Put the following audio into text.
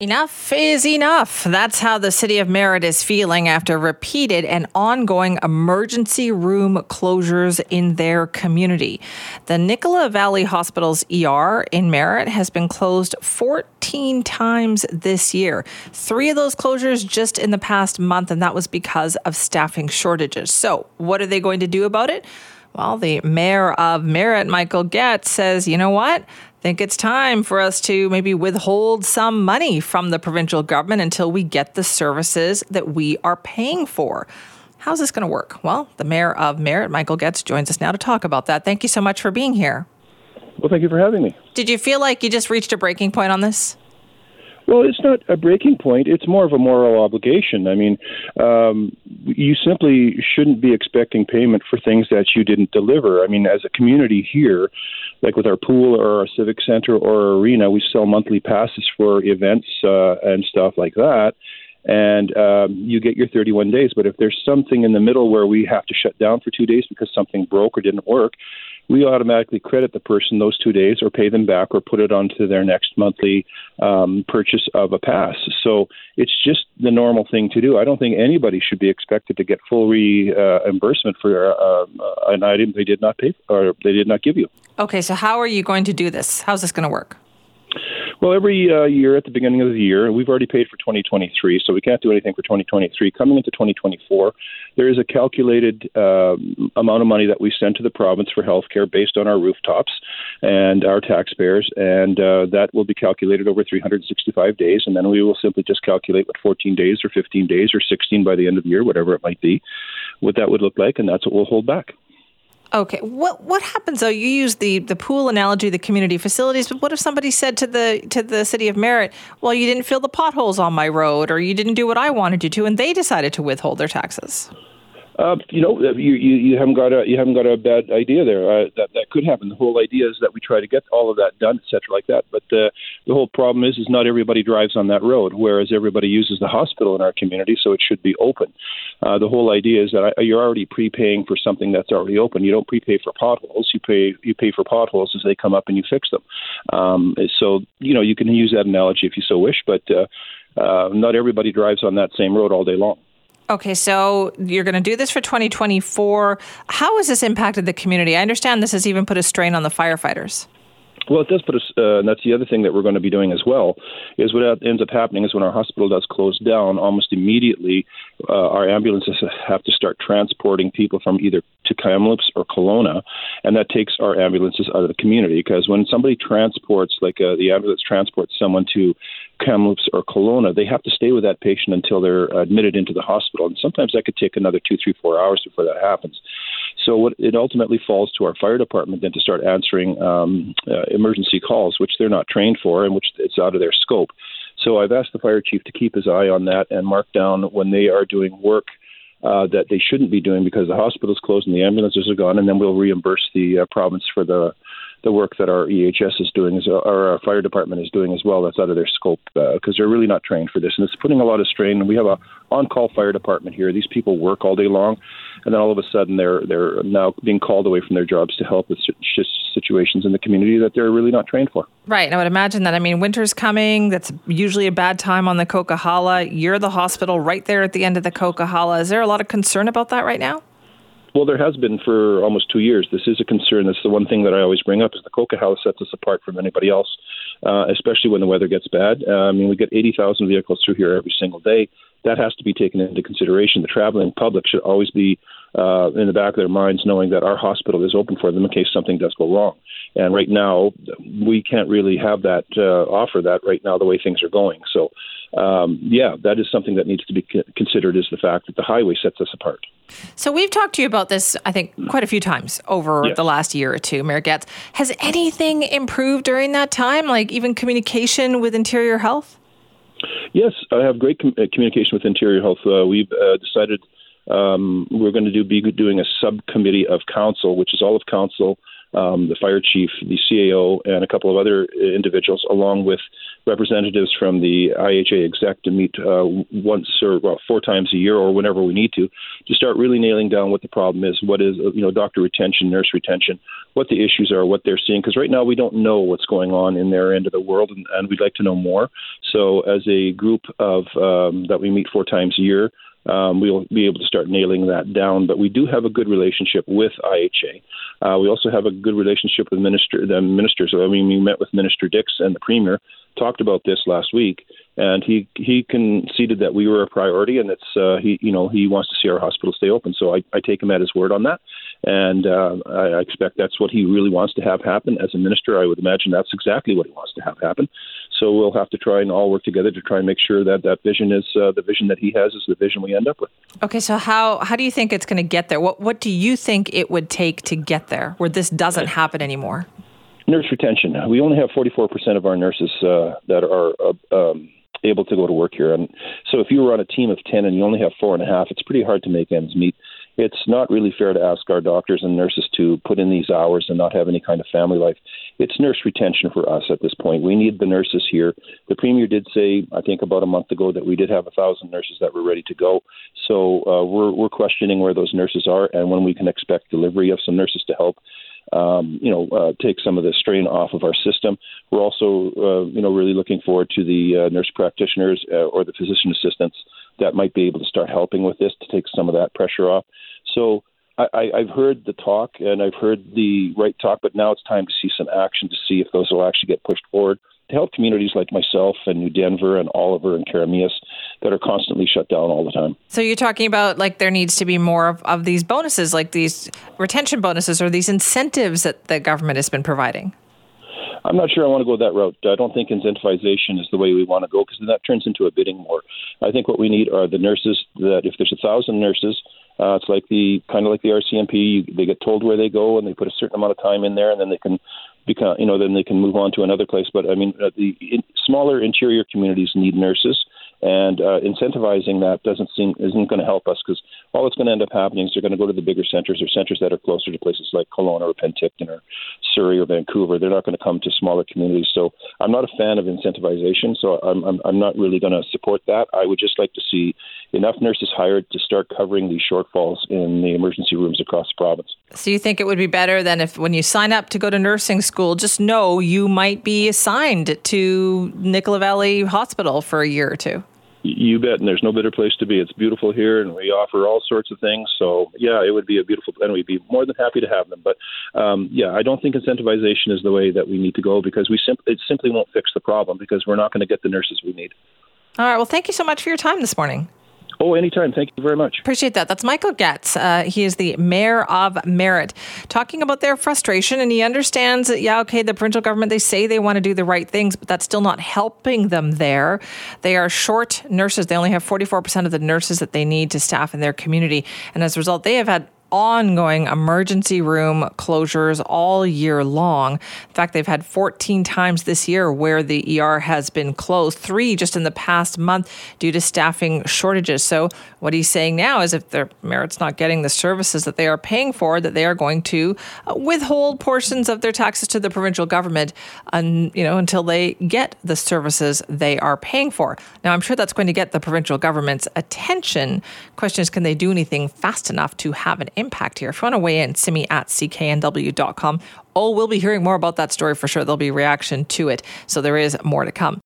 Enough is enough. That's how the city of Merritt is feeling after repeated and ongoing emergency room closures in their community. The Nicola Valley Hospital's ER in Merritt has been closed 14 times this year. Three of those closures just in the past month, and that was because of staffing shortages. So, what are they going to do about it? Well, the mayor of Merritt, Michael Goetz, says, you know what? Think it's time for us to maybe withhold some money from the provincial government until we get the services that we are paying for. How's this going to work? Well, the mayor of Merritt, Michael Goetz, joins us now to talk about that. Thank you so much for being here. Well, thank you for having me. Did you feel like you just reached a breaking point on this? Well, it's not a breaking point. It's more of a moral obligation. I mean, um, you simply shouldn't be expecting payment for things that you didn't deliver. I mean, as a community here, like with our pool or our civic center or our arena, we sell monthly passes for events uh, and stuff like that. And um, you get your 31 days. But if there's something in the middle where we have to shut down for two days because something broke or didn't work, we automatically credit the person those two days or pay them back or put it onto their next monthly um, purchase of a pass. So it's just the normal thing to do. I don't think anybody should be expected to get full reimbursement for uh, an item they did not pay or they did not give you. Okay, so how are you going to do this? How's this going to work? Well, every uh, year at the beginning of the year, we've already paid for 2023, so we can't do anything for 2023. Coming into 2024, there is a calculated uh, amount of money that we send to the province for healthcare based on our rooftops and our taxpayers, and uh, that will be calculated over 365 days, and then we will simply just calculate what 14 days or 15 days or 16 by the end of the year, whatever it might be, what that would look like, and that's what we'll hold back. Okay. What what happens though? You use the the pool analogy, the community facilities, but what if somebody said to the to the city of Merritt, "Well, you didn't fill the potholes on my road, or you didn't do what I wanted you to," and they decided to withhold their taxes? Uh, you know, you, you you haven't got a you haven't got a bad idea there. Uh, that that could happen. The whole idea is that we try to get all of that done, etc., like that. But uh, the whole problem is, is not everybody drives on that road, whereas everybody uses the hospital in our community, so it should be open. Uh, the whole idea is that I, you're already prepaying for something that's already open. You don't prepay for potholes. You pay you pay for potholes as they come up and you fix them. Um, so you know you can use that analogy if you so wish, but uh, uh, not everybody drives on that same road all day long. Okay, so you're going to do this for 2024. How has this impacted the community? I understand this has even put a strain on the firefighters. Well, it does put us, uh, and that's the other thing that we're going to be doing as well, is what ends up happening is when our hospital does close down, almost immediately uh, our ambulances have to start transporting people from either to Kamloops or Kelowna, and that takes our ambulances out of the community because when somebody transports, like uh, the ambulance transports someone to Kamloops or Kelowna, they have to stay with that patient until they're admitted into the hospital, and sometimes that could take another two, three, four hours before that happens. So what it ultimately falls to our fire department then to start answering um, uh, emergency calls, which they're not trained for and which it's out of their scope. So I've asked the fire chief to keep his eye on that and mark down when they are doing work uh, that they shouldn't be doing because the hospital's closed and the ambulances are gone, and then we'll reimburse the uh, province for the the work that our EHS is doing, is, or our fire department is doing as well. That's out of their scope because uh, they're really not trained for this, and it's putting a lot of strain. And we have a on-call fire department here. These people work all day long, and then all of a sudden they're they're now being called away from their jobs to help with situations in the community that they're really not trained for. Right. I would imagine that. I mean, winter's coming. That's usually a bad time on the Coquihalla. You're the hospital right there at the end of the Coquihalla. Is there a lot of concern about that right now? Well, there has been for almost two years. This is a concern. That's the one thing that I always bring up is the Coquihalla sets us apart from anybody else, uh, especially when the weather gets bad. Uh, I mean, we get 80,000 vehicles through here every single day. That has to be taken into consideration. The traveling public should always be uh, in the back of their minds knowing that our hospital is open for them in case something does go wrong. And right now, we can't really have that uh, offer that right now the way things are going. So um, yeah, that is something that needs to be considered is the fact that the highway sets us apart. So we've talked to you about this, I think, quite a few times over the last year or two, Mayor Goetz. Has anything improved during that time, like even communication with Interior Health? Yes, I have great com- uh, communication with Interior Health. Uh, we've uh, decided um, we're going to do be doing a subcommittee of council, which is all of council, um, the fire chief, the CAO, and a couple of other individuals, along with representatives from the IHA exec to meet uh, once or well, four times a year or whenever we need to, to start really nailing down what the problem is, what is you know doctor retention, nurse retention, what the issues are, what they're seeing. Because right now we don't know what's going on in their end of the world, and, and we'd like to know more. So as a group of um, that we meet four times a year um, we'll be able to start nailing that down. But we do have a good relationship with IHA. Uh, we also have a good relationship with minister the ministers. I mean, we met with Minister Dix and the Premier, talked about this last week, and he he conceded that we were a priority, and it's uh, he you know he wants to see our hospital stay open. So I, I take him at his word on that, and uh, I expect that's what he really wants to have happen. As a minister, I would imagine that's exactly what he wants to have happen. So we'll have to try and all work together to try and make sure that that vision is uh, the vision that he has is the vision we end up with. Okay, so how how do you think it's going to get there? What what do you think it would take to get there, where this doesn't happen anymore? Nurse retention. We only have 44% of our nurses uh, that are uh, um, able to go to work here, and so if you were on a team of 10 and you only have four and a half, it's pretty hard to make ends meet it's not really fair to ask our doctors and nurses to put in these hours and not have any kind of family life. It's nurse retention for us at this point. We need the nurses here. The premier did say, I think about a month ago, that we did have a thousand nurses that were ready to go. So uh, we're we're questioning where those nurses are and when we can expect delivery of some nurses to help. Um, you know, uh, take some of the strain off of our system. We're also, uh, you know, really looking forward to the uh, nurse practitioners uh, or the physician assistants that might be able to start helping with this to take some of that pressure off. So I, I've heard the talk and I've heard the right talk, but now it's time to see some action to see if those will actually get pushed forward to help communities like myself and New Denver and Oliver and Keremeos that are constantly shut down all the time. So you're talking about like there needs to be more of, of these bonuses, like these retention bonuses or these incentives that the government has been providing. I'm not sure I want to go that route. I don't think incentivization is the way we want to go because then that turns into a bidding war. I think what we need are the nurses that if there's a thousand nurses, uh, it's like the kind of like the RCMP. They get told where they go, and they put a certain amount of time in there, and then they can become, you know, then they can move on to another place. But I mean, uh, the in, smaller interior communities need nurses and uh, incentivizing that doesn't seem isn't going to help us because all that's going to end up happening is they're going to go to the bigger centers or centers that are closer to places like Kelowna or Penticton or Surrey or Vancouver. They're not going to come to smaller communities. So I'm not a fan of incentivization. So I'm I'm, I'm not really going to support that. I would just like to see enough nurses hired to start covering these shortfalls in the emergency rooms across the province. So you think it would be better than if when you sign up to go to nursing school, just know you might be assigned to Nicola Valley Hospital for a year or two? You bet, and there's no better place to be. It's beautiful here, and we offer all sorts of things. So, yeah, it would be a beautiful, and we'd be more than happy to have them. But, um, yeah, I don't think incentivization is the way that we need to go because we sim- it simply won't fix the problem because we're not going to get the nurses we need. All right. Well, thank you so much for your time this morning. Oh, anytime. Thank you very much. Appreciate that. That's Michael Goetz. Uh, he is the mayor of Merritt, talking about their frustration. And he understands that, yeah, okay, the provincial government, they say they want to do the right things, but that's still not helping them there. They are short nurses. They only have 44% of the nurses that they need to staff in their community. And as a result, they have had ongoing emergency room closures all year long. In fact, they've had 14 times this year where the ER has been closed, three just in the past month due to staffing shortages. So, what he's saying now is if their Merritt's not getting the services that they are paying for, that they are going to uh, withhold portions of their taxes to the provincial government, un, you know, until they get the services they are paying for. Now, I'm sure that's going to get the provincial government's attention. Question is, can they do anything fast enough to have an impact? Impact here. If you want to weigh in, simi at cknw.com. Oh, we'll be hearing more about that story for sure. There'll be reaction to it. So there is more to come.